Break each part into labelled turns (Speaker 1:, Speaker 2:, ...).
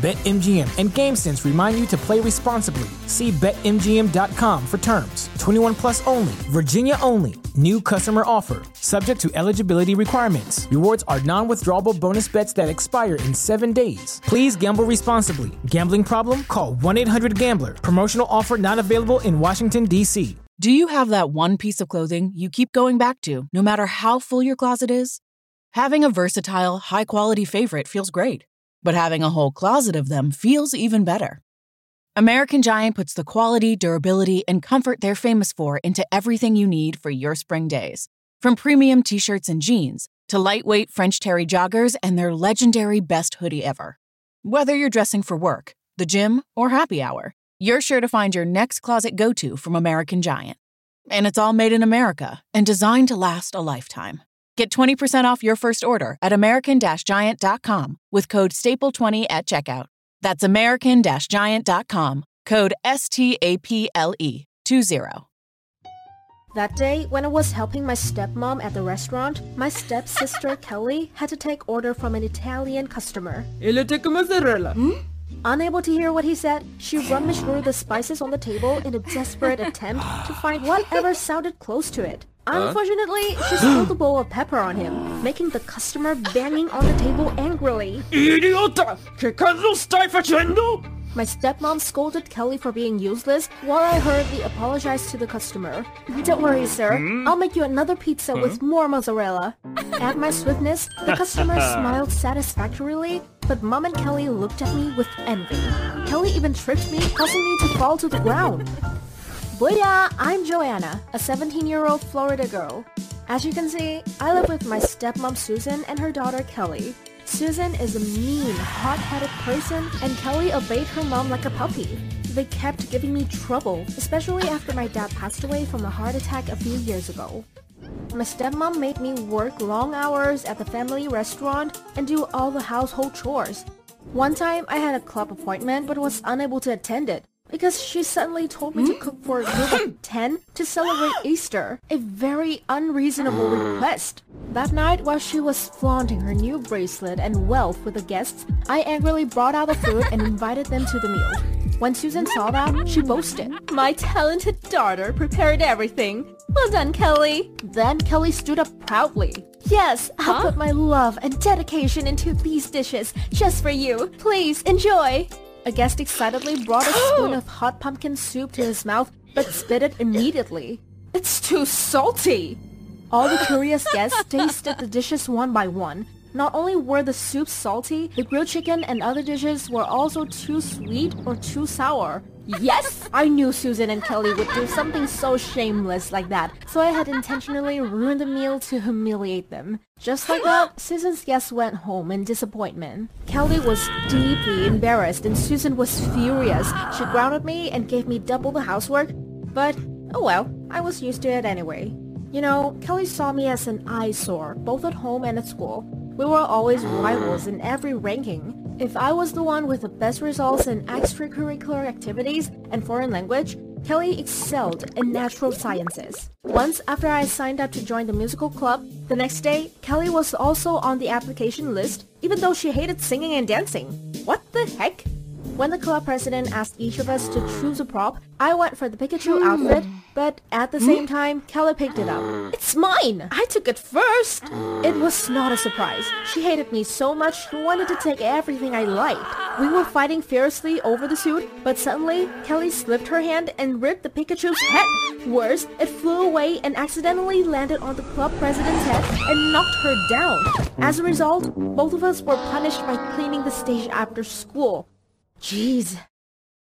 Speaker 1: BetMGM and GameSense remind you to play responsibly. See BetMGM.com for terms. 21 plus only, Virginia only. New customer offer, subject to eligibility requirements. Rewards are non withdrawable bonus bets that expire in seven days. Please gamble responsibly. Gambling problem? Call 1 800 Gambler. Promotional offer not available in Washington, D.C.
Speaker 2: Do you have that one piece of clothing you keep going back to, no matter how full your closet is? Having a versatile, high quality favorite feels great but having a whole closet of them feels even better. American Giant puts the quality, durability, and comfort they're famous for into everything you need for your spring days. From premium t shirts and jeans to lightweight French terry joggers and their legendary best hoodie ever. Whether you're dressing for work, the gym, or happy hour, you're sure to find your next closet go to from American Giant. And it's all made in America and designed to last a lifetime. Get 20% off your first order at American-Giant.com with code STAPLE20 at checkout. That's American-Giant.com, code S-T-A-P-L-E 20.
Speaker 3: That day, when I was helping my stepmom at the restaurant, my stepsister Kelly had to take order from an Italian customer.
Speaker 4: Il était mozzarella.
Speaker 3: Hmm? Unable to hear what he said, she rummaged through the spices on the table in a desperate attempt to find whatever sounded close to it. Unfortunately, she spilled a bowl of pepper on him, making the customer banging on the table angrily.
Speaker 4: Idiota! Che cazzo stai facendo?
Speaker 3: My stepmom scolded Kelly for being useless, while I hurriedly apologized to the customer. Don't worry, sir.
Speaker 4: Hmm?
Speaker 3: I'll make you another pizza with more mozzarella. At my swiftness, the customer smiled satisfactorily, but Mom and Kelly looked at me with envy. Kelly even tripped me, causing me to fall to the ground. Booyah! I'm Joanna, a 17-year-old Florida girl. As you can see, I live with my stepmom Susan and her daughter Kelly. Susan is a mean, hot-headed person, and Kelly obeyed her mom like a puppy. They kept giving me trouble, especially after my dad passed away from a heart attack a few years ago. My stepmom made me work long hours at the family restaurant and do all the household chores. One time I had a club appointment but was unable to attend it because she suddenly told me to cook for a group of hmm? 10 to celebrate Easter. A very unreasonable hmm. request. That night, while she was flaunting her new bracelet and wealth with the guests, I angrily brought out the food and invited them to the meal. When Susan saw that, she boasted, My talented daughter prepared everything. Well done, Kelly. Then Kelly stood up proudly. Yes, I'll
Speaker 4: Huh?
Speaker 3: put my love and dedication into these dishes just for you. Please enjoy. A guest excitedly brought a spoon of hot pumpkin soup to his mouth, but spit it immediately. It's too salty! All the curious guests tasted the dishes one by one. Not only were the soups salty, the grilled chicken and other dishes were also too sweet or too sour. Yes! I knew Susan and Kelly would do something so shameless like that, so I had intentionally ruined the meal to humiliate them. Just like that, Susan's guests went home in disappointment. Kelly was deeply embarrassed and Susan was furious. She grounded me and gave me double the housework, but oh well, I was used to it anyway. You know, Kelly saw me as an eyesore, both at home and at school. We were always rivals in every ranking. If I was the one with the best results in extracurricular activities and foreign language, Kelly excelled in natural sciences. Once after I signed up to join the musical club, the next day, Kelly was also on the application list, even though she hated singing and dancing. What the heck? When the club president asked each of us to choose a prop, I went for the Pikachu hmm. outfit, but at the hmm? same time, Kelly picked it up. It's mine! I took it first! It was not a surprise. She hated me so much, she wanted to take everything I liked. We were fighting fiercely over the suit, but suddenly, Kelly slipped her hand and ripped the Pikachu's head. Worse, it flew away and accidentally landed on the club president's head and knocked her down. As a result, both of us were punished by cleaning the stage after school. Jeez.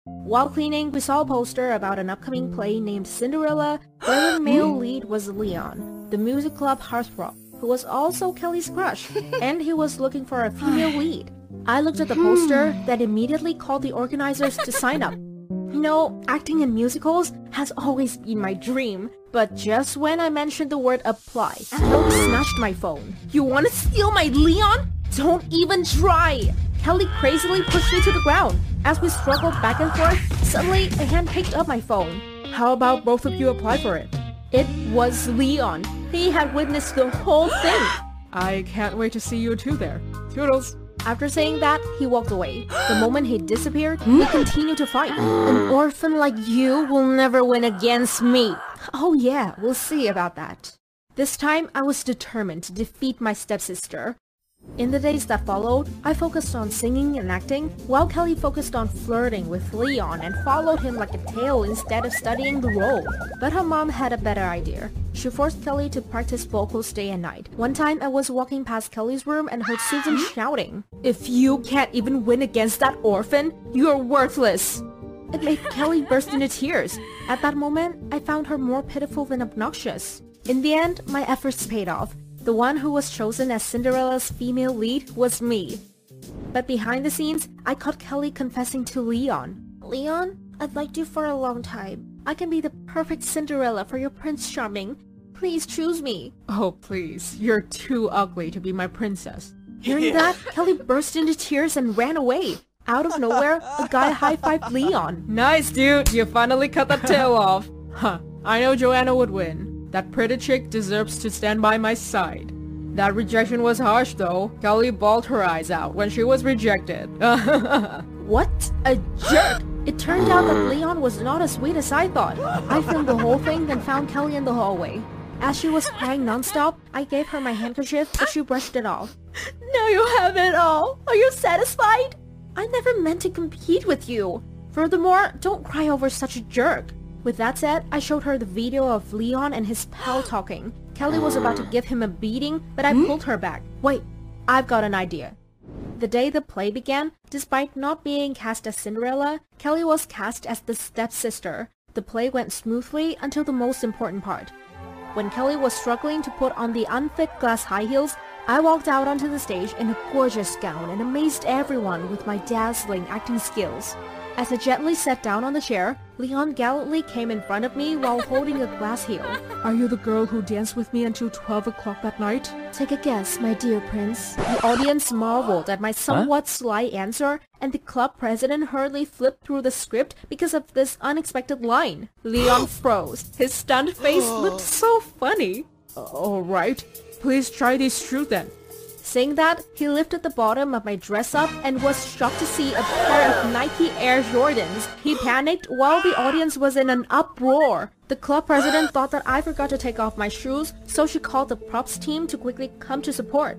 Speaker 3: While cleaning, we saw a poster about an upcoming play named Cinderella, where the male lead was Leon, the music club heartthrob, who was also Kelly's crush, and he was looking for a female lead. I looked at the poster, hmm. then immediately called the organizers to sign up. You know, acting in musicals has always been my dream, but just when I mentioned the word apply, Kelly snatched my phone. You wanna steal my Leon? Don't even try! Kelly crazily pushed me to the ground. As we struggled back and forth, suddenly a hand picked up my phone.
Speaker 4: How about both of you apply for it?
Speaker 3: It was Leon. He had witnessed the whole thing.
Speaker 4: I can't wait to see you two there. Toodles.
Speaker 3: After saying that, he walked away. The moment he disappeared, we hmm? continued to fight. An orphan like you will never win against me. Oh yeah, we'll see about that. This time, I was determined to defeat my stepsister. In the days that followed, I focused on singing and acting, while Kelly focused on flirting with Leon and followed him like a tail instead of studying the role. But her mom had a better idea. She forced Kelly to practice vocals day and night. One time I was walking past Kelly's room and heard Susan hmm? shouting, If you can't even win against that orphan, you're worthless! It made Kelly burst into tears. At that moment, I found her more pitiful than obnoxious. In the end, my efforts paid off. The one who was chosen as Cinderella's female lead was me. But behind the scenes, I caught Kelly confessing to Leon. Leon, I've liked you for a long time. I can be the perfect Cinderella for your Prince Charming. Please choose me.
Speaker 4: Oh, please. You're too ugly to be my princess.
Speaker 3: Hearing that, Kelly burst into tears and ran away. Out of nowhere, a guy high-fived Leon.
Speaker 4: Nice, dude. You finally cut that tail off. Huh. I know Joanna would win. That pretty chick deserves to stand by my side. That rejection was harsh though. Kelly bawled her eyes out when she was rejected.
Speaker 3: what? A jerk! It turned out that Leon was not as sweet as I thought. I filmed the whole thing then found Kelly in the hallway. As she was crying nonstop, I gave her my handkerchief, but she brushed it off. Now you have it all. Are you satisfied? I never meant to compete with you. Furthermore, don't cry over such a jerk. With that said, I showed her the video of Leon and his pal talking. Kelly was about to give him a beating, but I hmm? pulled her back. Wait, I've got an idea. The day the play began, despite not being cast as Cinderella, Kelly was cast as the stepsister. The play went smoothly until the most important part. When Kelly was struggling to put on the unfit glass high heels, I walked out onto the stage in a gorgeous gown and amazed everyone with my dazzling acting skills. As I gently sat down on the chair, Leon gallantly came in front of me while holding a glass heel.
Speaker 4: Are you the girl who danced with me until 12 o'clock that night?
Speaker 3: Take a guess, my dear prince. The audience marveled at my somewhat huh? sly answer, and the club president hurriedly flipped through the script because of this unexpected line. Leon froze. His stunned face looked so funny.
Speaker 4: Alright, please try this true then.
Speaker 3: Saying that, he lifted the bottom of my dress up and was shocked to see a pair of Nike Air Jordans. He panicked while the audience was in an uproar. The club president thought that I forgot to take off my shoes, so she called the props team to quickly come to support.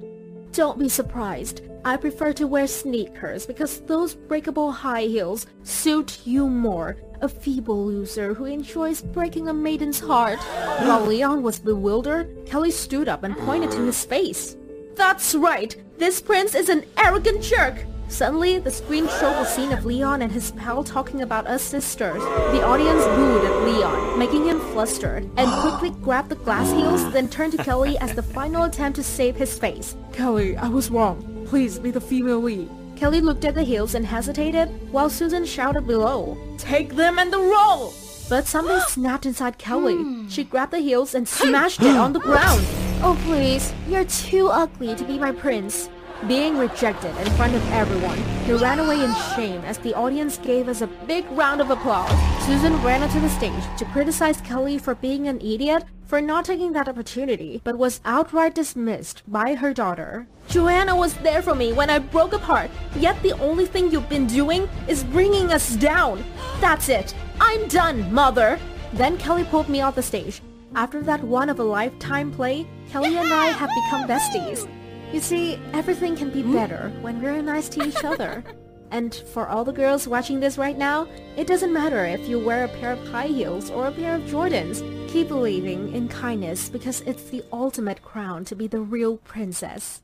Speaker 3: Don't be surprised. I prefer to wear sneakers because those breakable high heels suit you more. A feeble loser who enjoys breaking a maiden's heart. While Leon was bewildered, Kelly stood up and pointed to his face. That's right! This prince is an arrogant jerk! Suddenly, the screen showed a scene of Leon and his pal talking about us sisters. The audience booed at Leon, making him flustered, and quickly grabbed the glass heels, then turned to Kelly as the final attempt to save his face.
Speaker 4: Kelly, I was wrong. Please be the female lead.
Speaker 3: Kelly looked at the heels and hesitated, while Susan shouted below, Take them and the roll! But something snapped inside Kelly. Hmm. She grabbed the heels and smashed it on the ground. Oh please, you're too ugly to be my prince. Being rejected in front of everyone, he ran away in shame as the audience gave us a big round of applause. Susan ran onto the stage to criticize Kelly for being an idiot for not taking that opportunity, but was outright dismissed by her daughter. Joanna was there for me when I broke apart, yet the only thing you've been doing is bringing us down. That's it. I'm done, mother. Then Kelly pulled me off the stage. After that one-of-a-lifetime play, Kelly and I have become besties. You see, everything can be hmm? better when we're nice to each other. And for all the girls watching this right now, it doesn't matter if you wear a pair of high heels or a pair of Jordans. Keep believing in kindness because it's the ultimate crown to be the real princess.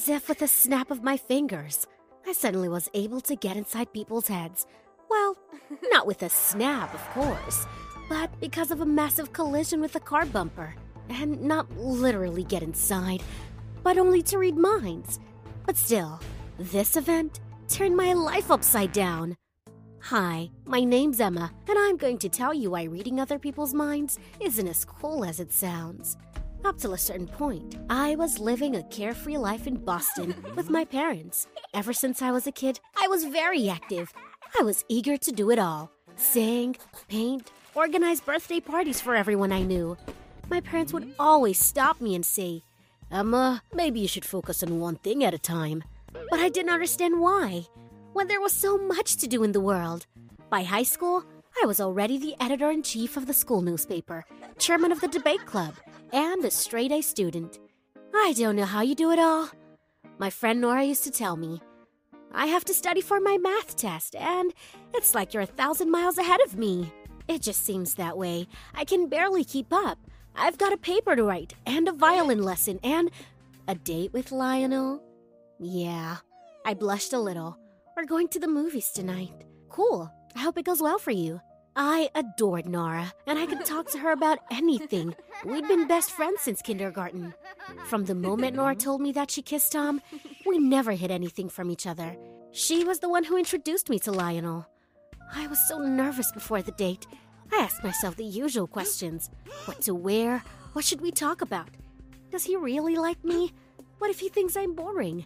Speaker 5: As if with a snap of my fingers, I suddenly was able to get inside people's heads. Well, not with a snap, of course, but because of a massive collision with a car bumper. And not literally get inside, but only to read minds. But still, this event turned my life upside down. Hi, my name's Emma, and I'm going to tell you why reading other people's minds isn't as cool as it sounds. Up till a certain point, I was living a carefree life in Boston with my parents. Ever since I was a kid, I was very active. I was eager to do it all sing, paint, organize birthday parties for everyone I knew. My parents would always stop me and say, Emma, maybe you should focus on one thing at a time. But I didn't understand why, when there was so much to do in the world. By high school, I was already the editor in chief of the school newspaper, chairman of the debate club, and a straight A student. I don't know how you do it all. My friend Nora used to tell me, I have to study for my math test, and it's like you're a thousand miles ahead of me. It just seems that way. I can barely keep up. I've got a paper to write, and a violin lesson, and a date with Lionel. Yeah, I blushed a little. We're going to the movies tonight. Cool. I hope it goes well for you. I adored Nora, and I could talk to her about anything. We'd been best friends since kindergarten. From the moment Nora told me that she kissed Tom, we never hid anything from each other. She was the one who introduced me to Lionel. I was so nervous before the date. I asked myself the usual questions what to wear? What should we talk about? Does he really like me? What if he thinks I'm boring?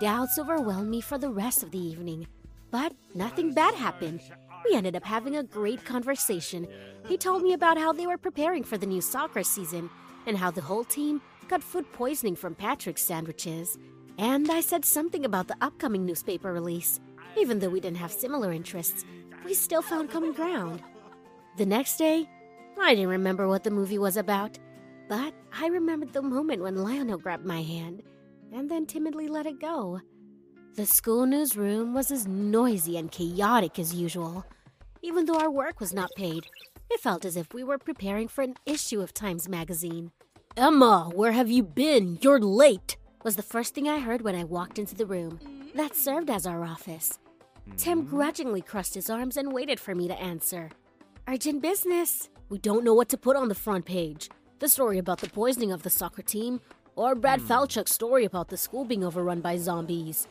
Speaker 5: Doubts overwhelmed me for the rest of the evening, but nothing bad happened. We ended up having a great conversation. He told me about how they were preparing for the new soccer season and how the whole team got food poisoning from Patrick's sandwiches. And I said something about the upcoming newspaper release. Even though we didn't have similar interests, we still found common ground. The next day, I didn't remember what the movie was about, but I remembered the moment when Lionel grabbed my hand and then timidly let it go. The school newsroom was as noisy and chaotic as usual. Even though our work was not paid, it felt as if we were preparing for an issue of Times Magazine. Emma, where have you been? You're late, was the first thing I heard when I walked into the room. That served as our office. Tim mm-hmm. grudgingly crossed his arms and waited for me to answer. Urgent business. We don't know what to put on the front page. The story about the poisoning of the soccer team, or Brad hmm. Falchuk's story about the school being overrun by zombies.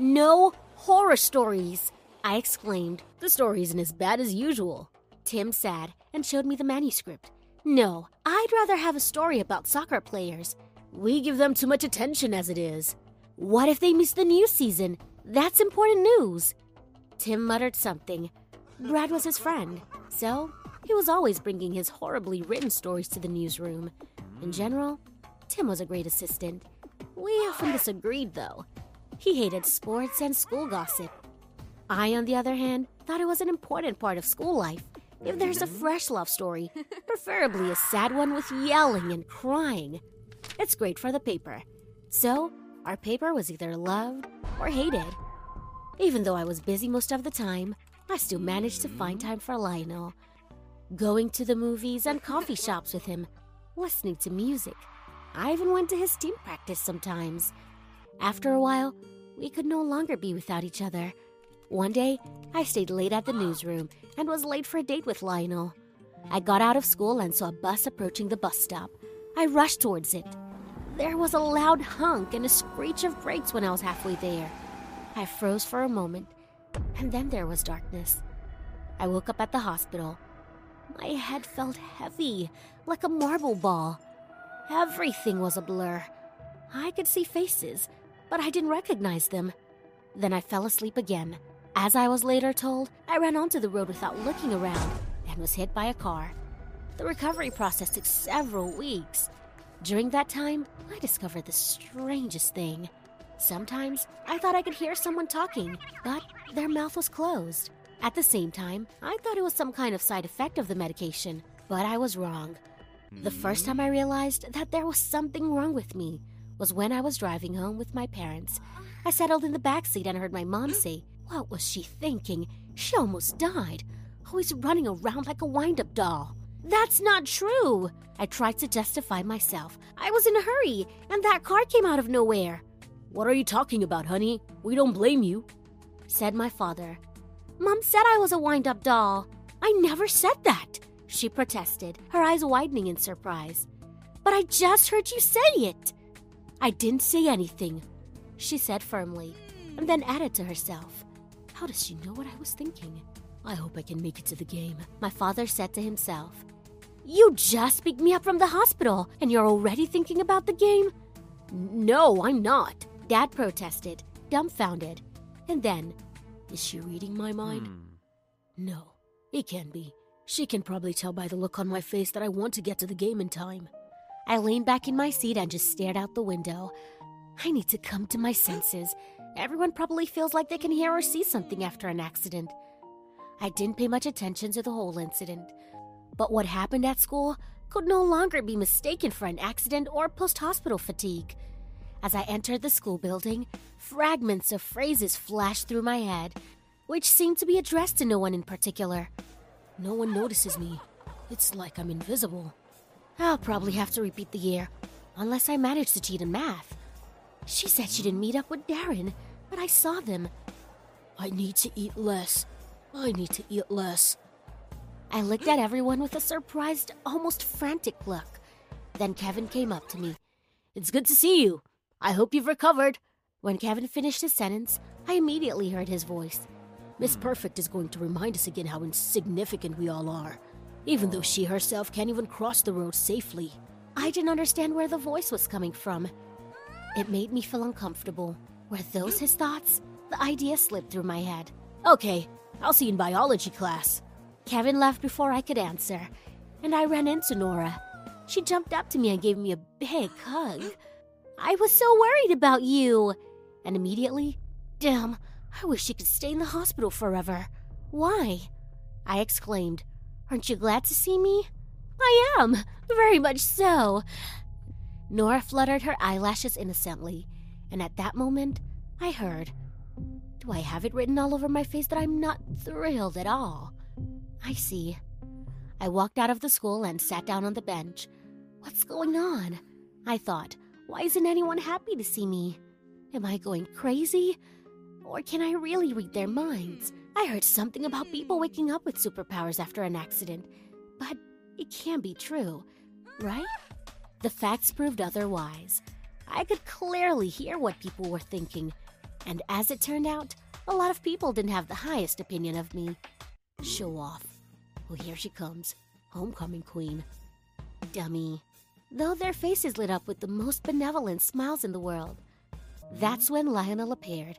Speaker 5: No horror stories, I exclaimed. The story isn't as bad as usual. Tim sat and showed me the manuscript. No, I'd rather have a story about soccer players. We give them too much attention as it is. What if they miss the new season? That's important news. Tim muttered something. Brad was his friend, so he was always bringing his horribly written stories to the newsroom. In general, Tim was a great assistant. We often disagreed, though. He hated sports and school gossip. I, on the other hand, thought it was an important part of school life. If there's a mm-hmm. fresh love story, preferably a sad one with yelling and crying, it's great for the paper. So, our paper was either loved or hated. Even though I was busy most of the time, I still managed to find mm-hmm. time for Lionel. Going to the movies and coffee shops with him, listening to music. I even went to his team practice sometimes. After a while, we could no longer be without each other. One day, I stayed late at the newsroom and was late for a date with Lionel. I got out of school and saw a bus approaching the bus stop. I rushed towards it. There was a loud honk and a screech of brakes when I was halfway there. I froze for a moment, and then there was darkness. I woke up at the hospital. My head felt heavy, like a marble ball. Everything was a blur. I could see faces, but I didn't recognize them. Then I fell asleep again. As I was later told, I ran onto the road without looking around and was hit by a car. The recovery process took several weeks. During that time, I discovered the strangest thing. Sometimes I thought I could hear someone talking, but their mouth was closed. At the same time, I thought it was some kind of side effect of the medication, but I was wrong. The first hmm. time I realized that there was something wrong with me was when I was driving home with my parents. I settled in the back seat and heard my mom say, What was she thinking? She almost died. Always running around like a wind up doll. That's not true. I tried to justify myself. I was in a hurry, and that car came out of nowhere.
Speaker 6: What are you talking about, honey? We don't blame you,
Speaker 5: said my father. Mom said I was a wind up doll. I never said that, she protested, her eyes widening in surprise. But I just heard you say it. I didn't say anything, she said firmly, and then added to herself. How does she know what I was thinking? I hope I can make it to the game, my father said to himself. You just picked me up from the hospital, and you're already thinking about the game?
Speaker 6: No, I'm not,
Speaker 5: Dad protested, dumbfounded. And then, is she reading my mind? Hmm.
Speaker 6: No, it can be. She can probably tell by the look on my face that I want to get to the game in time.
Speaker 5: I leaned back in my seat and just stared out the window. I need to come to my senses. Everyone probably feels like they can hear or see something after an accident. I didn't pay much attention to the whole incident. But what happened at school could no longer be mistaken for an accident or post hospital fatigue. As I entered the school building, fragments of phrases flashed through my head, which seemed to be addressed to no one in particular.
Speaker 6: No one notices me. It's like I'm invisible.
Speaker 5: I'll probably have to repeat the year, unless I manage to cheat in math. She said she didn't meet up with Darren, but I saw them.
Speaker 6: I need to eat less. I need to eat less.
Speaker 5: I looked at everyone with a surprised, almost frantic look. Then Kevin came up to me.
Speaker 6: It's good to see you. I hope you've recovered.
Speaker 5: When Kevin finished his sentence, I immediately heard his voice.
Speaker 6: Miss Perfect is going to remind us again how insignificant we all are, even though she herself can't even cross the road safely.
Speaker 5: I didn't understand where the voice was coming from. It made me feel uncomfortable. Were those his thoughts? The idea slipped through my head.
Speaker 6: Okay, I'll see you in biology class.
Speaker 5: Kevin left before I could answer, and I ran into Nora. She jumped up to me and gave me a big hug. I was so worried about you. And immediately, damn, I wish she could stay in the hospital forever. Why? I exclaimed. Aren't you glad to see me? I am, very much so. Nora fluttered her eyelashes innocently, and at that moment, I heard do I have it written all over my face that I'm not thrilled at all? I see. I walked out of the school and sat down on the bench. What's going on? I thought, why isn't anyone happy to see me? Am I going crazy? Or can I really read their minds? I heard something about people waking up with superpowers after an accident, but it can't be true, right? The facts proved otherwise. I could clearly hear what people were thinking, and as it turned out, a lot of people didn't have the highest opinion of me.
Speaker 6: Show off. Well, here she comes, homecoming queen.
Speaker 5: Dummy. Though their faces lit up with the most benevolent smiles in the world. That's when Lionel appeared.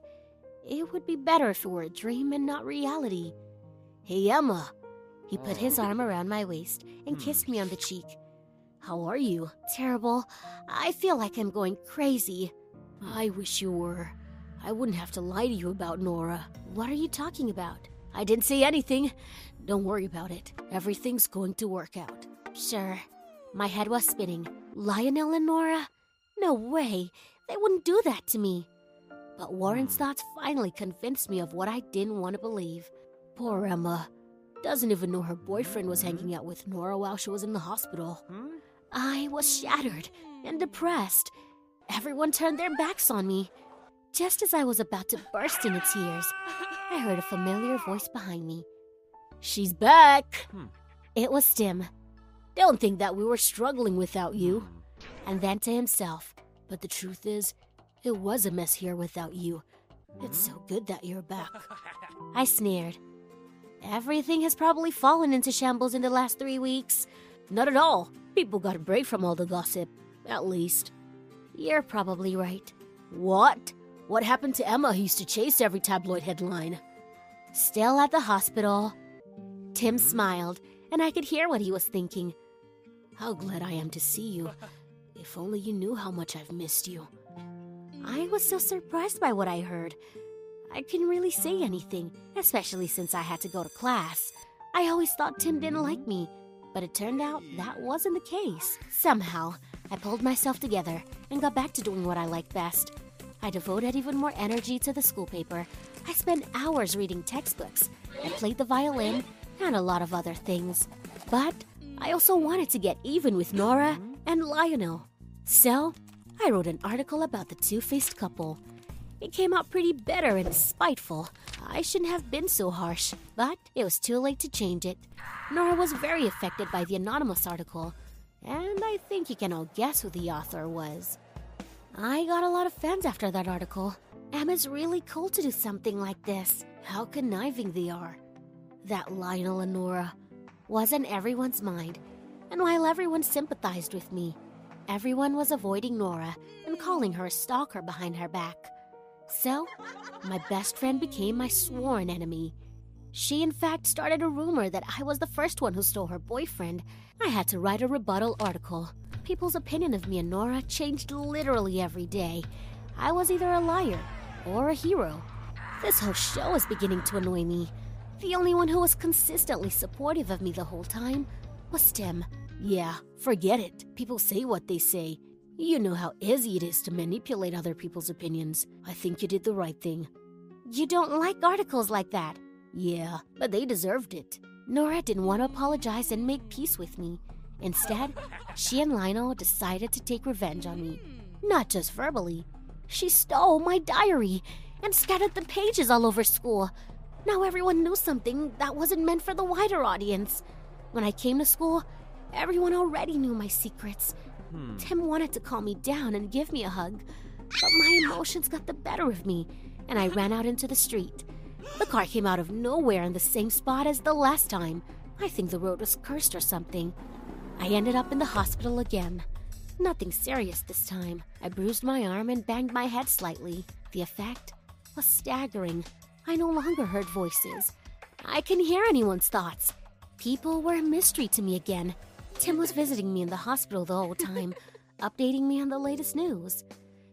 Speaker 5: It would be better if it were a dream and not reality.
Speaker 6: Hey, Emma.
Speaker 5: He put his oh. arm around my waist and hmm. kissed me on the cheek.
Speaker 6: How are you?
Speaker 5: Terrible. I feel like I'm going crazy.
Speaker 6: I wish you were. I wouldn't have to lie to you about Nora.
Speaker 5: What are you talking about?
Speaker 6: I didn't say anything. Don't worry about it. Everything's going to work out.
Speaker 5: Sure. My head was spinning. Lionel and Nora? No way. They wouldn't do that to me. But Warren's hmm. thoughts finally convinced me of what I didn't want to believe.
Speaker 6: Poor Emma. Doesn't even know her boyfriend was hanging out with Nora while she was in the hospital.
Speaker 5: I was shattered and depressed. Everyone turned their backs on me. Just as I was about to burst into tears, I heard a familiar voice behind me.
Speaker 6: She's back!
Speaker 5: Hmm. It was Tim.
Speaker 6: Don't think that we were struggling without you.
Speaker 5: Hmm. And then to himself,
Speaker 6: but the truth is, it was a mess here without you. It's so good that you're back.
Speaker 5: I sneered. Everything has probably fallen into shambles in the last three weeks.
Speaker 6: Not at all. People got a break from all the gossip, at least.
Speaker 5: You're probably right.
Speaker 6: What? What happened to Emma who used to chase every tabloid headline?
Speaker 5: Still at the hospital. Tim smiled, and I could hear what he was thinking.
Speaker 6: How glad I am to see you. If only you knew how much I've missed you.
Speaker 5: I was so surprised by what I heard. I couldn't really say anything, especially since I had to go to class. I always thought Tim didn't like me, but it turned out that wasn't the case. Somehow, I pulled myself together and got back to doing what I liked best. I devoted even more energy to the school paper. I spent hours reading textbooks. I played the violin and a lot of other things. But I also wanted to get even with Nora and Lionel. So, I wrote an article about the two faced couple. It came out pretty bitter and spiteful. I shouldn't have been so harsh, but it was too late to change it. Nora was very affected by the anonymous article, and I think you can all guess who the author was. I got a lot of fans after that article. Emma's really cool to do something like this. How conniving they are. That Lionel and Nora was in everyone's mind, and while everyone sympathized with me, everyone was avoiding Nora and calling her a stalker behind her back. So, my best friend became my sworn enemy. She, in fact, started a rumor that I was the first one who stole her boyfriend. I had to write a rebuttal article. People's opinion of me and Nora changed literally every day. I was either a liar or a hero. This whole show is beginning to annoy me. The only one who was consistently supportive of me the whole time was Tim. Yeah, forget it. People say what they say. You know how easy it is to manipulate other people's opinions. I think you did the right thing. You don't like articles like that. Yeah, but they deserved it. Nora didn't want to apologize and make peace with me. Instead, she and Lionel decided to take revenge on me. Not just verbally. She stole my diary and scattered the pages all over school. Now everyone knew something that wasn't meant for the wider audience. When I came to school, everyone already knew my secrets. Hmm. Tim wanted to calm me down and give me a hug, but my emotions got the better of me, and I ran out into the street. The car came out of nowhere in the same spot as the last time. I think the road was cursed or something. I ended up in the hospital again. Nothing serious this time. I bruised my arm and banged my head slightly. The effect was staggering. I no longer heard voices. I can hear anyone's thoughts. People were a mystery to me again. Tim was visiting me in the hospital the whole time, updating me on the latest news.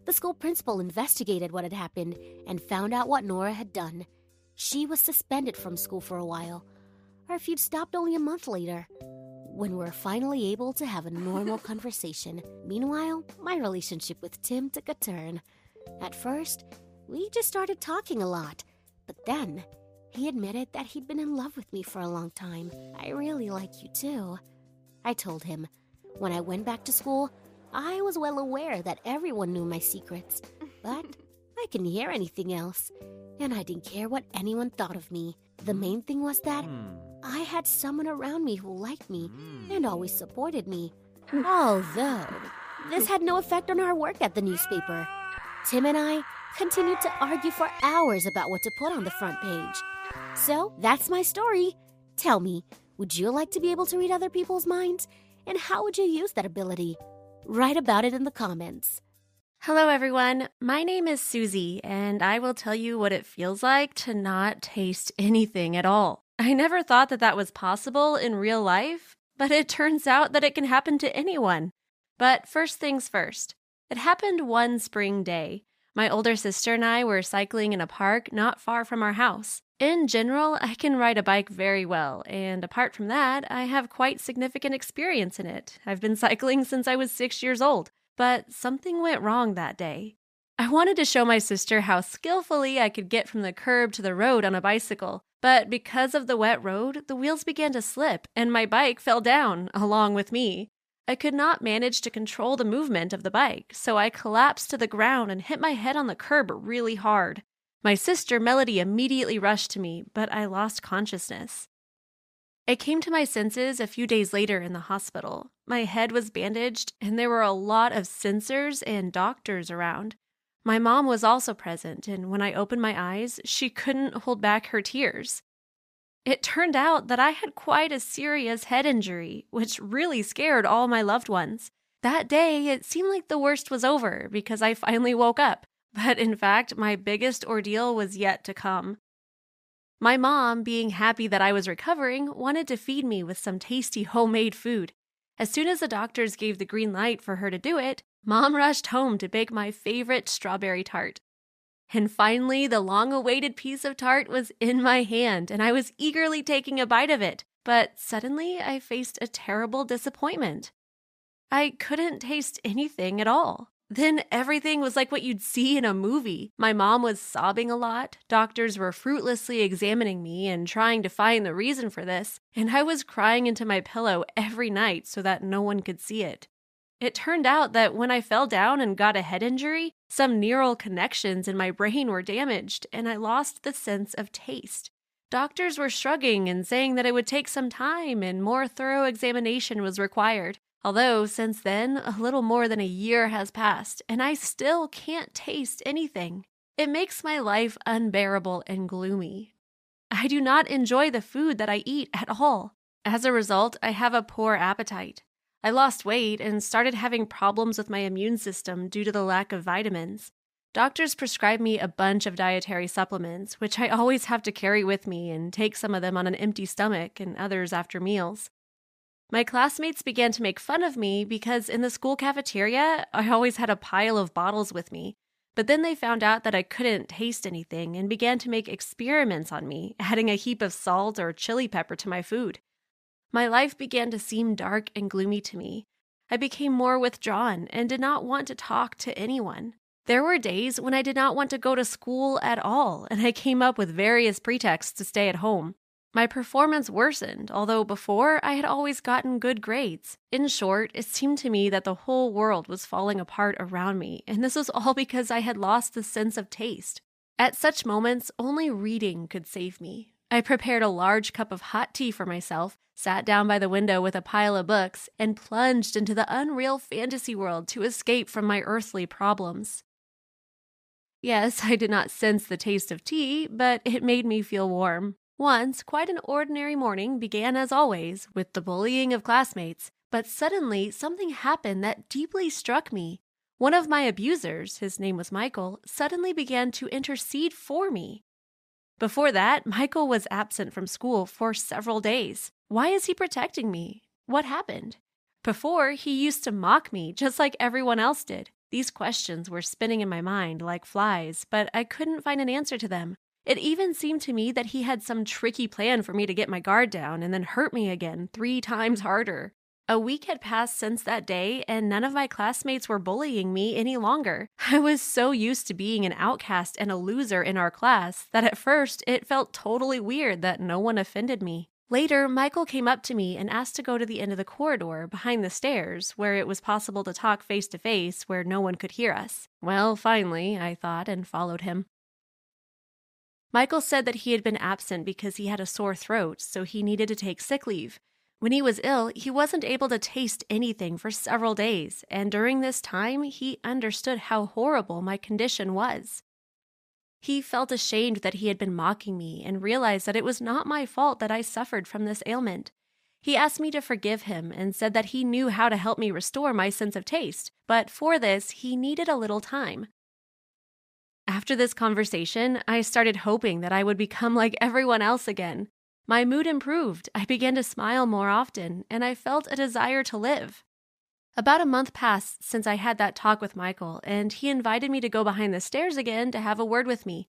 Speaker 5: The school principal investigated what had happened and found out what Nora had done. She was suspended from school for a while. Our feud stopped only a month later, when we were finally able to have a normal conversation. Meanwhile, my relationship with Tim took a turn. At first, we just started talking a lot, but then he admitted that he'd been in love with me for a long time. I really like you too. I told him. When I went back to school, I was well aware that everyone knew my secrets, but I couldn't hear anything else, and I didn't care what anyone thought of me. The main thing was that hmm. I had someone around me who liked me hmm. and always supported me. Although, this had no effect on our work at the newspaper. Tim and I continued to argue for hours about what to put on the front page. So, that's my story. Tell me, would you like to be able to read other people's minds? And how would you use that ability? Write about it in the comments.
Speaker 7: Hello, everyone. My name is Susie, and I will tell you what it feels like to not taste anything at all. I never thought that that was possible in real life, but it turns out that it can happen to anyone. But first things first, it happened one spring day. My older sister and I were cycling in a park not far from our house. In general, I can ride a bike very well, and apart from that, I have quite significant experience in it. I've been cycling since I was six years old. But something went wrong that day. I wanted to show my sister how skillfully I could get from the curb to the road on a bicycle, but because of the wet road, the wheels began to slip and my bike fell down along with me. I could not manage to control the movement of the bike, so I collapsed to the ground and hit my head on the curb really hard. My sister Melody immediately rushed to me, but I lost consciousness. I came to my senses a few days later in the hospital. My head was bandaged, and there were a lot of sensors and doctors around. My mom was also present, and when I opened my eyes, she couldn't hold back her tears. It turned out that I had quite a serious head injury, which really scared all my loved ones. That day, it seemed like the worst was over because I finally woke up, but in fact, my biggest ordeal was yet to come. My mom, being happy that I was recovering, wanted to feed me with some tasty homemade food. As soon as the doctors gave the green light for her to do it, Mom rushed home to bake my favorite strawberry tart. And finally, the long awaited piece of tart was in my hand, and I was eagerly taking a bite of it. But suddenly, I faced a terrible disappointment. I couldn't taste anything at all. Then everything was like what you'd see in a movie. My mom was sobbing a lot, doctors were fruitlessly examining me and trying to find the reason for this, and I was crying into my pillow every night so that no one could see it. It turned out that when I fell down and got a head injury, some neural connections in my brain were damaged and I lost the sense of taste. Doctors were shrugging and saying that it would take some time and more thorough examination was required. Although, since then, a little more than a year has passed and I still can't taste anything. It makes my life unbearable and gloomy. I do not enjoy the food that I eat at all. As a result, I have a poor appetite. I lost weight and started having problems with my immune system due to the lack of vitamins. Doctors prescribed me a bunch of dietary supplements, which I always have to carry with me and take some of them on an empty stomach and others after meals. My classmates began to make fun of me because in the school cafeteria, I always had a pile of bottles with me. But then they found out that I couldn't taste anything and began to make experiments on me, adding a heap of salt or chili pepper to my food. My life began to seem dark and gloomy to me. I became more withdrawn and did not want to talk to anyone. There were days when I did not want to go to school at all, and I came up with various pretexts to stay at home. My performance worsened, although before I had always gotten good grades. In short, it seemed to me that the whole world was falling apart around me, and this was all because I had lost the sense of taste. At such moments, only reading could save me. I prepared a large cup of hot tea for myself, sat down by the window with a pile of books, and plunged into the unreal fantasy world to escape from my earthly problems. Yes, I did not sense the taste of tea, but it made me feel warm. Once, quite an ordinary morning began as always with the bullying of classmates, but suddenly something happened that deeply struck me. One of my abusers, his name was Michael, suddenly began to intercede for me. Before that, Michael was absent from school for several days. Why is he protecting me? What happened? Before, he used to mock me just like everyone else did. These questions were spinning in my mind like flies, but I couldn't find an answer to them. It even seemed to me that he had some tricky plan for me to get my guard down and then hurt me again three times harder. A week had passed since that day, and none of my classmates were bullying me any longer. I was so used to being an outcast and a loser in our class that at first it felt totally weird that no one offended me. Later, Michael came up to me and asked to go to the end of the corridor behind the stairs where it was possible to talk face to face where no one could hear us. Well, finally, I thought and followed him. Michael said that he had been absent because he had a sore throat, so he needed to take sick leave. When he was ill, he wasn't able to taste anything for several days, and during this time, he understood how horrible my condition was. He felt ashamed that he had been mocking me and realized that it was not my fault that I suffered from this ailment. He asked me to forgive him and said that he knew how to help me restore my sense of taste, but for this, he needed a little time. After this conversation, I started hoping that I would become like everyone else again. My mood improved, I began to smile more often, and I felt a desire to live. About a month passed since I had that talk with Michael, and he invited me to go behind the stairs again to have a word with me.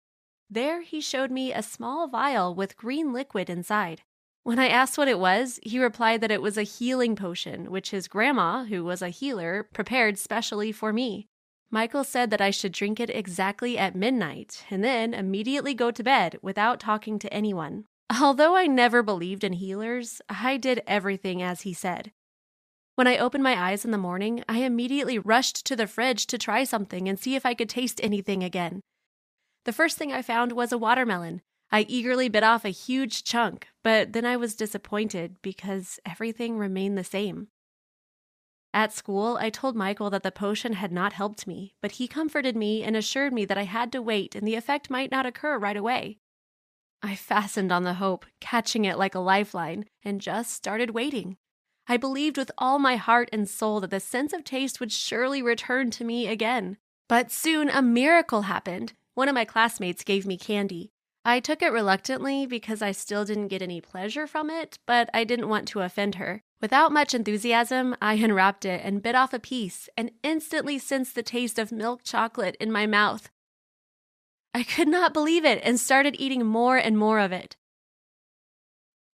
Speaker 7: There, he showed me a small vial with green liquid inside. When I asked what it was, he replied that it was a healing potion, which his grandma, who was a healer, prepared specially for me. Michael said that I should drink it exactly at midnight and then immediately go to bed without talking to anyone. Although I never believed in healers, I did everything as he said. When I opened my eyes in the morning, I immediately rushed to the fridge to try something and see if I could taste anything again. The first thing I found was a watermelon. I eagerly bit off a huge chunk, but then I was disappointed because everything remained the same. At school, I told Michael that the potion had not helped me, but he comforted me and assured me that I had to wait and the effect might not occur right away. I fastened on the hope, catching it like a lifeline, and just started waiting. I believed with all my heart and soul that the sense of taste would surely return to me again. But soon a miracle happened. One of my classmates gave me candy. I took it reluctantly because I still didn't get any pleasure from it, but I didn't want to offend her. Without much enthusiasm, I unwrapped it and bit off a piece and instantly sensed the taste of milk chocolate in my mouth. I could not believe it and started eating more and more of it.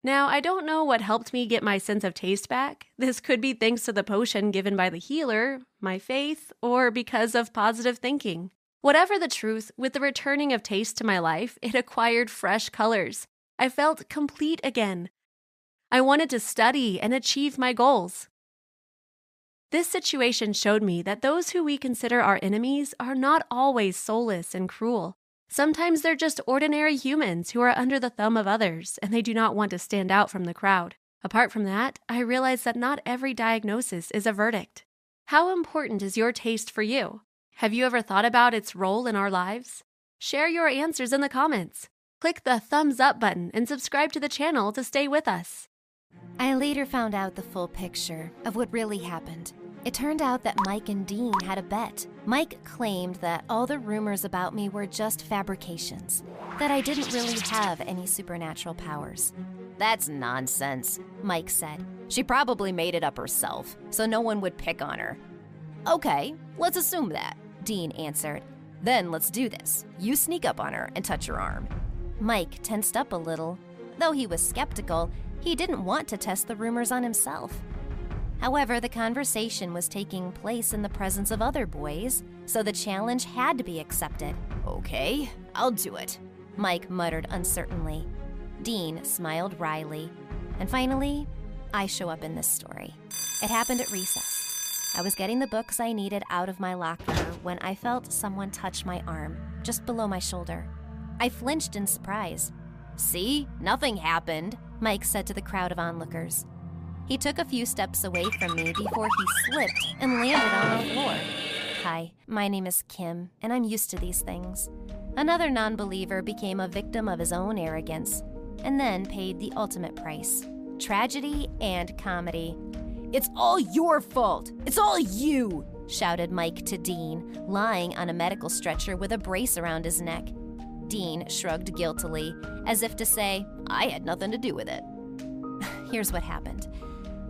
Speaker 7: Now, I don't know what helped me get my sense of taste back. This could be thanks to the potion given by the healer, my faith, or because of positive thinking. Whatever the truth, with the returning of taste to my life, it acquired fresh colors. I felt complete again, I wanted to study and achieve my goals. This situation showed me that those who we consider our enemies are not always soulless and cruel. Sometimes they're just ordinary humans who are under the thumb of others and they do not want to stand out from the crowd. Apart from that, I realized that not every diagnosis is a verdict. How important is your taste for you? Have you ever thought about its role in our lives? Share your answers in the comments. Click the thumbs up button and subscribe to the channel to stay with us.
Speaker 8: I later found out the full picture of what really happened. It turned out that Mike and Dean had a bet. Mike claimed that all the rumors about me were just fabrications, that I didn't really have any supernatural powers. That's nonsense, Mike said. She probably made it up herself, so no one would pick on her. Okay, let's assume that, Dean answered. Then let's do this. You sneak up on her and touch her arm. Mike tensed up a little. Though he was skeptical, he didn't want to test the rumors on himself. However, the conversation was taking place in the presence of other boys, so the challenge had to be accepted. Okay, I'll do it, Mike muttered uncertainly. Dean smiled wryly. And finally, I show up in this story. It happened at recess. I was getting the books I needed out of my locker when I felt someone touch my arm, just below my shoulder. I flinched in surprise. See, nothing happened, Mike said to the crowd of onlookers. He took a few steps away from me before he slipped and landed on the floor. Hi, my name is Kim, and I'm used to these things. Another non believer became a victim of his own arrogance and then paid the ultimate price tragedy and comedy. It's all your fault! It's all you! shouted Mike to Dean, lying on a medical stretcher with a brace around his neck. Dean shrugged guiltily, as if to say, I had nothing to do with it. Here's what happened.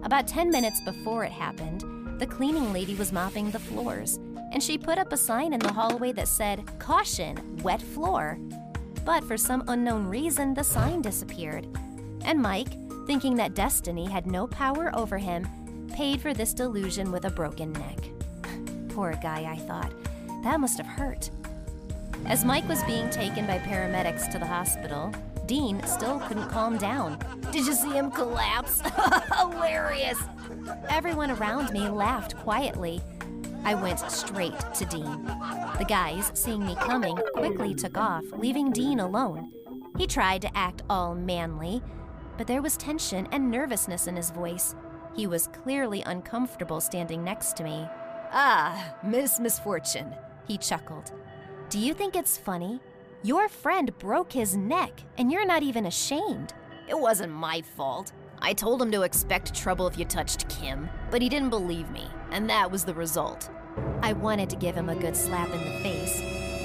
Speaker 8: About 10 minutes before it happened, the cleaning lady was mopping the floors, and she put up a sign in the hallway that said, Caution, wet floor. But for some unknown reason, the sign disappeared. And Mike, thinking that destiny had no power over him, paid for this delusion with a broken neck. Poor guy, I thought. That must have hurt. As Mike was being taken by paramedics to the hospital, Dean still couldn't calm down. Did you see him collapse? Hilarious! Everyone around me laughed quietly. I went straight to Dean. The guys, seeing me coming, quickly took off, leaving Dean alone. He tried to act all manly, but there was tension and nervousness in his voice. He was clearly uncomfortable standing next to me. Ah, Miss Misfortune, he chuckled. Do you think it's funny? Your friend broke his neck, and you're not even ashamed. It wasn't my fault. I told him to expect trouble if you touched Kim, but he didn't believe me, and that was the result. I wanted to give him a good slap in the face,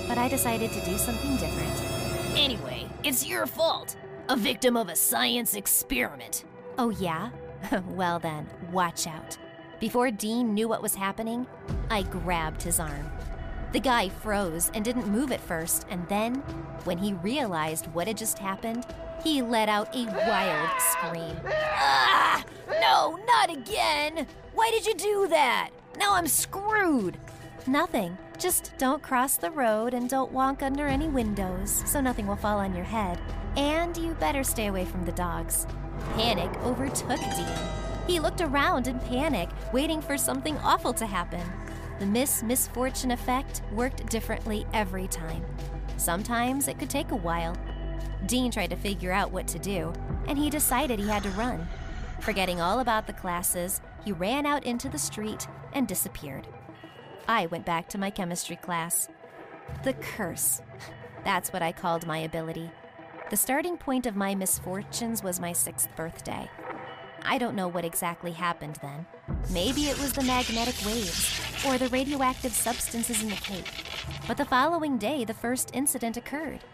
Speaker 8: but I decided to do something different. Anyway, it's your fault. A victim of a science experiment. Oh, yeah? well, then, watch out. Before Dean knew what was happening, I grabbed his arm. The guy froze and didn't move at first, and then, when he realized what had just happened, he let out a wild scream. Ah! No, not again! Why did you do that? Now I'm screwed! Nothing. Just don't cross the road and don't walk under any windows so nothing will fall on your head. And you better stay away from the dogs. Panic overtook Dean. He looked around in panic, waiting for something awful to happen. The Miss Misfortune effect worked differently every time. Sometimes it could take a while. Dean tried to figure out what to do, and he decided he had to run. Forgetting all about the classes, he ran out into the street and disappeared. I went back to my chemistry class. The curse. That's what I called my ability. The starting point of my misfortunes was my sixth birthday. I don't know what exactly happened then. Maybe it was the magnetic waves or the radioactive substances in the cake. But the following day, the first incident occurred.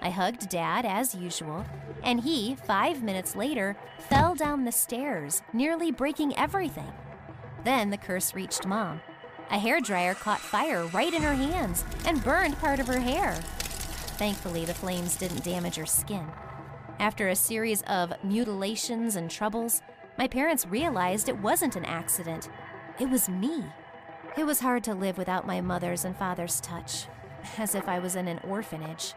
Speaker 8: I hugged Dad as usual, and he, five minutes later, fell down the stairs, nearly breaking everything. Then the curse reached Mom. A hairdryer caught fire right in her hands and burned part of her hair. Thankfully, the flames didn't damage her skin. After a series of mutilations and troubles, my parents realized it wasn't an accident. It was me. It was hard to live without my mother's and father's touch, as if I was in an orphanage.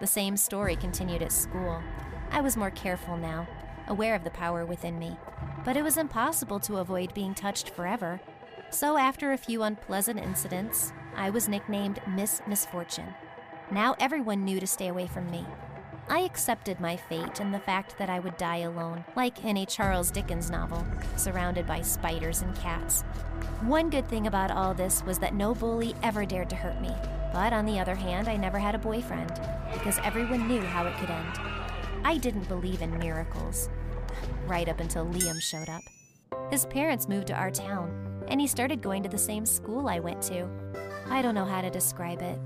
Speaker 8: The same story continued at school. I was more careful now, aware of the power within me, but it was impossible to avoid being touched forever. So, after a few unpleasant incidents, I was nicknamed Miss Misfortune. Now everyone knew to stay away from me. I accepted my fate and the fact that I would die alone, like in a Charles Dickens novel, surrounded by spiders and cats. One good thing about all this was that no bully ever dared to hurt me. But on the other hand, I never had a boyfriend, because everyone knew how it could end. I didn't believe in miracles, right up until Liam showed up. His parents moved to our town, and he started going to the same school I went to. I don't know how to describe it.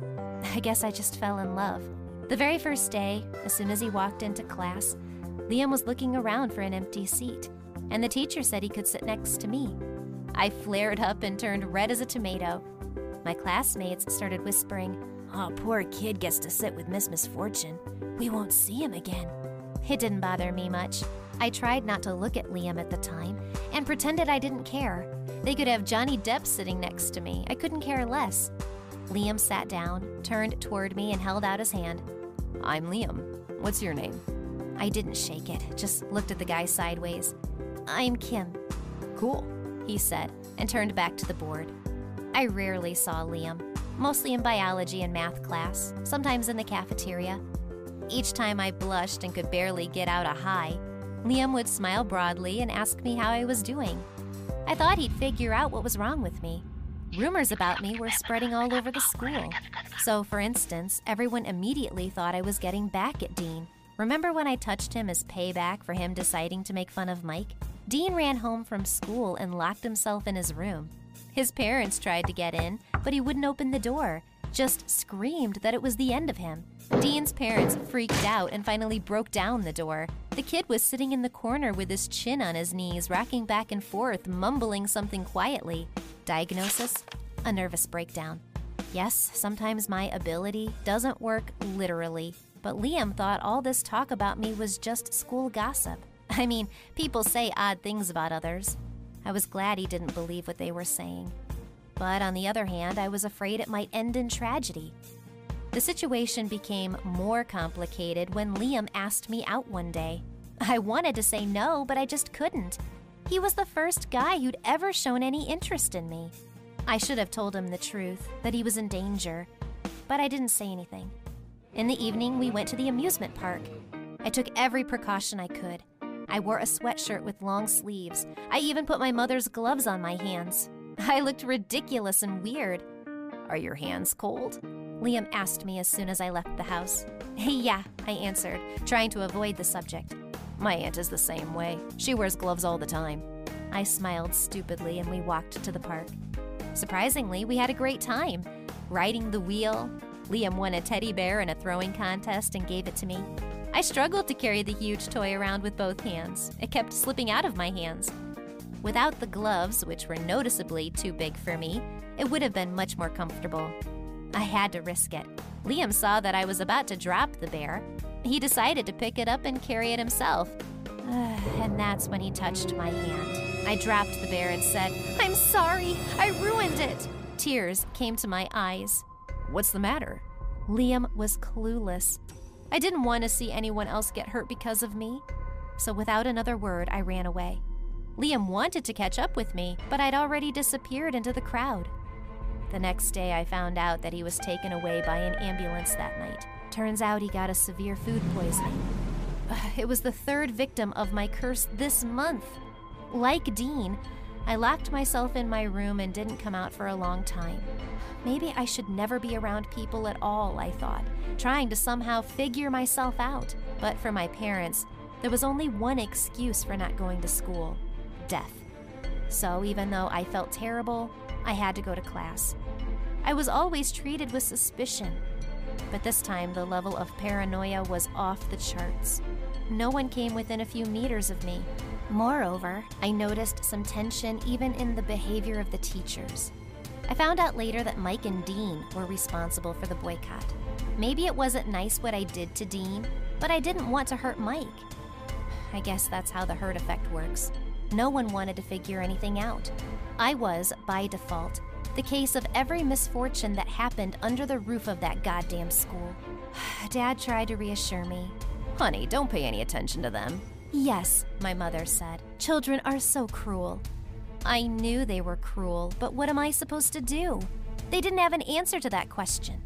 Speaker 8: I guess I just fell in love. The very first day, as soon as he walked into class, Liam was looking around for an empty seat, and the teacher said he could sit next to me. I flared up and turned red as a tomato. My classmates started whispering, Oh, poor kid gets to sit with Miss Misfortune. We won't see him again. It didn't bother me much. I tried not to look at Liam at the time and pretended I didn't care. They could have Johnny Depp sitting next to me. I couldn't care less. Liam sat down, turned toward me, and held out his hand. I'm Liam. What's your name? I didn't shake it, just looked at the guy sideways. I'm Kim.
Speaker 9: Cool,
Speaker 8: he said, and turned back to the board. I rarely saw Liam, mostly in biology and math class, sometimes in the cafeteria. Each time I blushed and could barely get out a hi, Liam would smile broadly and ask me how I was doing. I thought he'd figure out what was wrong with me. Rumors about me were spreading all over the school. So, for instance, everyone immediately thought I was getting back at Dean. Remember when I touched him as payback for him deciding to make fun of Mike? Dean ran home from school and locked himself in his room. His parents tried to get in, but he wouldn't open the door, just screamed that it was the end of him. Dean's parents freaked out and finally broke down the door. The kid was sitting in the corner with his chin on his knees, rocking back and forth, mumbling something quietly. Diagnosis? A nervous breakdown. Yes, sometimes my ability doesn't work literally, but Liam thought all this talk about me was just school gossip. I mean, people say odd things about others. I was glad he didn't believe what they were saying. But on the other hand, I was afraid it might end in tragedy. The situation became more complicated when Liam asked me out one day. I wanted to say no, but I just couldn't. He was the first guy who'd ever shown any interest in me. I should have told him the truth, that he was in danger, but I didn't say anything. In the evening, we went to the amusement park. I took every precaution I could. I wore a sweatshirt with long sleeves. I even put my mother's gloves on my hands. I looked ridiculous and weird. Are your hands cold? Liam asked me as soon as I left the house. yeah, I answered, trying to avoid the subject.
Speaker 9: My aunt is the same way. She wears gloves all the time.
Speaker 8: I smiled stupidly and we walked to the park. Surprisingly, we had a great time. Riding the wheel, Liam won a teddy bear in a throwing contest and gave it to me. I struggled to carry the huge toy around with both hands. It kept slipping out of my hands. Without the gloves, which were noticeably too big for me, it would have been much more comfortable. I had to risk it. Liam saw that I was about to drop the bear. He decided to pick it up and carry it himself. and that's when he touched my hand. I dropped the bear and said, I'm sorry, I ruined it. Tears came to my eyes.
Speaker 9: What's the matter?
Speaker 8: Liam was clueless. I didn't want to see anyone else get hurt because of me. So without another word, I ran away. Liam wanted to catch up with me, but I'd already disappeared into the crowd. The next day, I found out that he was taken away by an ambulance that night. Turns out he got a severe food poisoning. It was the third victim of my curse this month. Like Dean, I locked myself in my room and didn't come out for a long time. Maybe I should never be around people at all, I thought, trying to somehow figure myself out. But for my parents, there was only one excuse for not going to school death. So even though I felt terrible, I had to go to class. I was always treated with suspicion. But this time, the level of paranoia was off the charts. No one came within a few meters of me. Moreover, I noticed some tension even in the behavior of the teachers. I found out later that Mike and Dean were responsible for the boycott. Maybe it wasn't nice what I did to Dean, but I didn't want to hurt Mike. I guess that's how the herd effect works. No one wanted to figure anything out. I was, by default, the case of every misfortune that happened under the roof of that goddamn school. Dad tried to reassure me.
Speaker 9: Honey, don't pay any attention to them.
Speaker 8: Yes, my mother said. Children are so cruel. I knew they were cruel, but what am I supposed to do? They didn't have an answer to that question.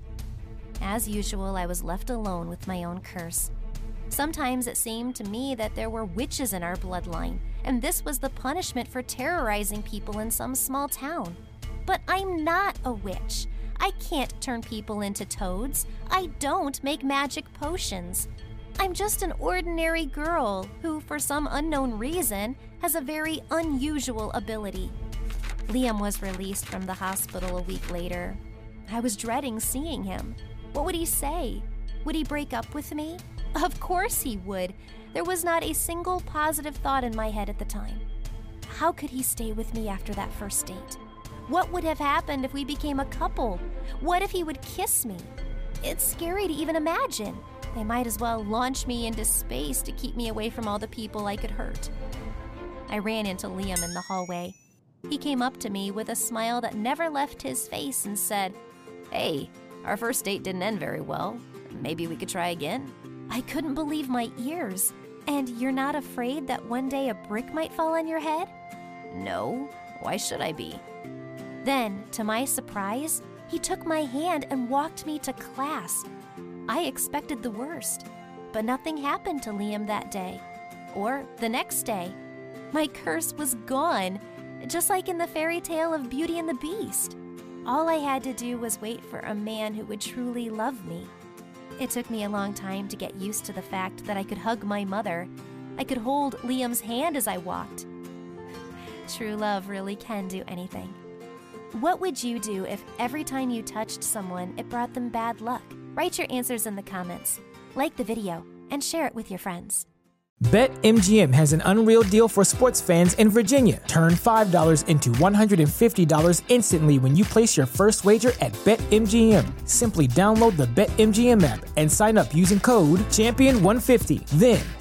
Speaker 8: As usual, I was left alone with my own curse. Sometimes it seemed to me that there were witches in our bloodline, and this was the punishment for terrorizing people in some small town. But I'm not a witch. I can't turn people into toads. I don't make magic potions. I'm just an ordinary girl who, for some unknown reason, has a very unusual ability. Liam was released from the hospital a week later. I was dreading seeing him. What would he say? Would he break up with me? Of course he would. There was not a single positive thought in my head at the time. How could he stay with me after that first date? What would have happened if we became a couple? What if he would kiss me? It's scary to even imagine. They might as well launch me into space to keep me away from all the people I could hurt. I ran into Liam in the hallway. He came up to me with a smile that never left his face and said,
Speaker 9: Hey, our first date didn't end very well. Maybe we could try again?
Speaker 8: I couldn't believe my ears. And you're not afraid that one day a brick might fall on your head?
Speaker 9: No. Why should I be?
Speaker 8: Then, to my surprise, he took my hand and walked me to class. I expected the worst, but nothing happened to Liam that day. Or the next day. My curse was gone, just like in the fairy tale of Beauty and the Beast. All I had to do was wait for a man who would truly love me. It took me a long time to get used to the fact that I could hug my mother. I could hold Liam's hand as I walked. True love really can do anything. What would you do if every time you touched someone it brought them bad luck? Write your answers in the comments, like the video, and share it with your friends.
Speaker 1: BetMGM has an unreal deal for sports fans in Virginia. Turn $5 into $150 instantly when you place your first wager at BetMGM. Simply download the BetMGM app and sign up using code Champion150. Then,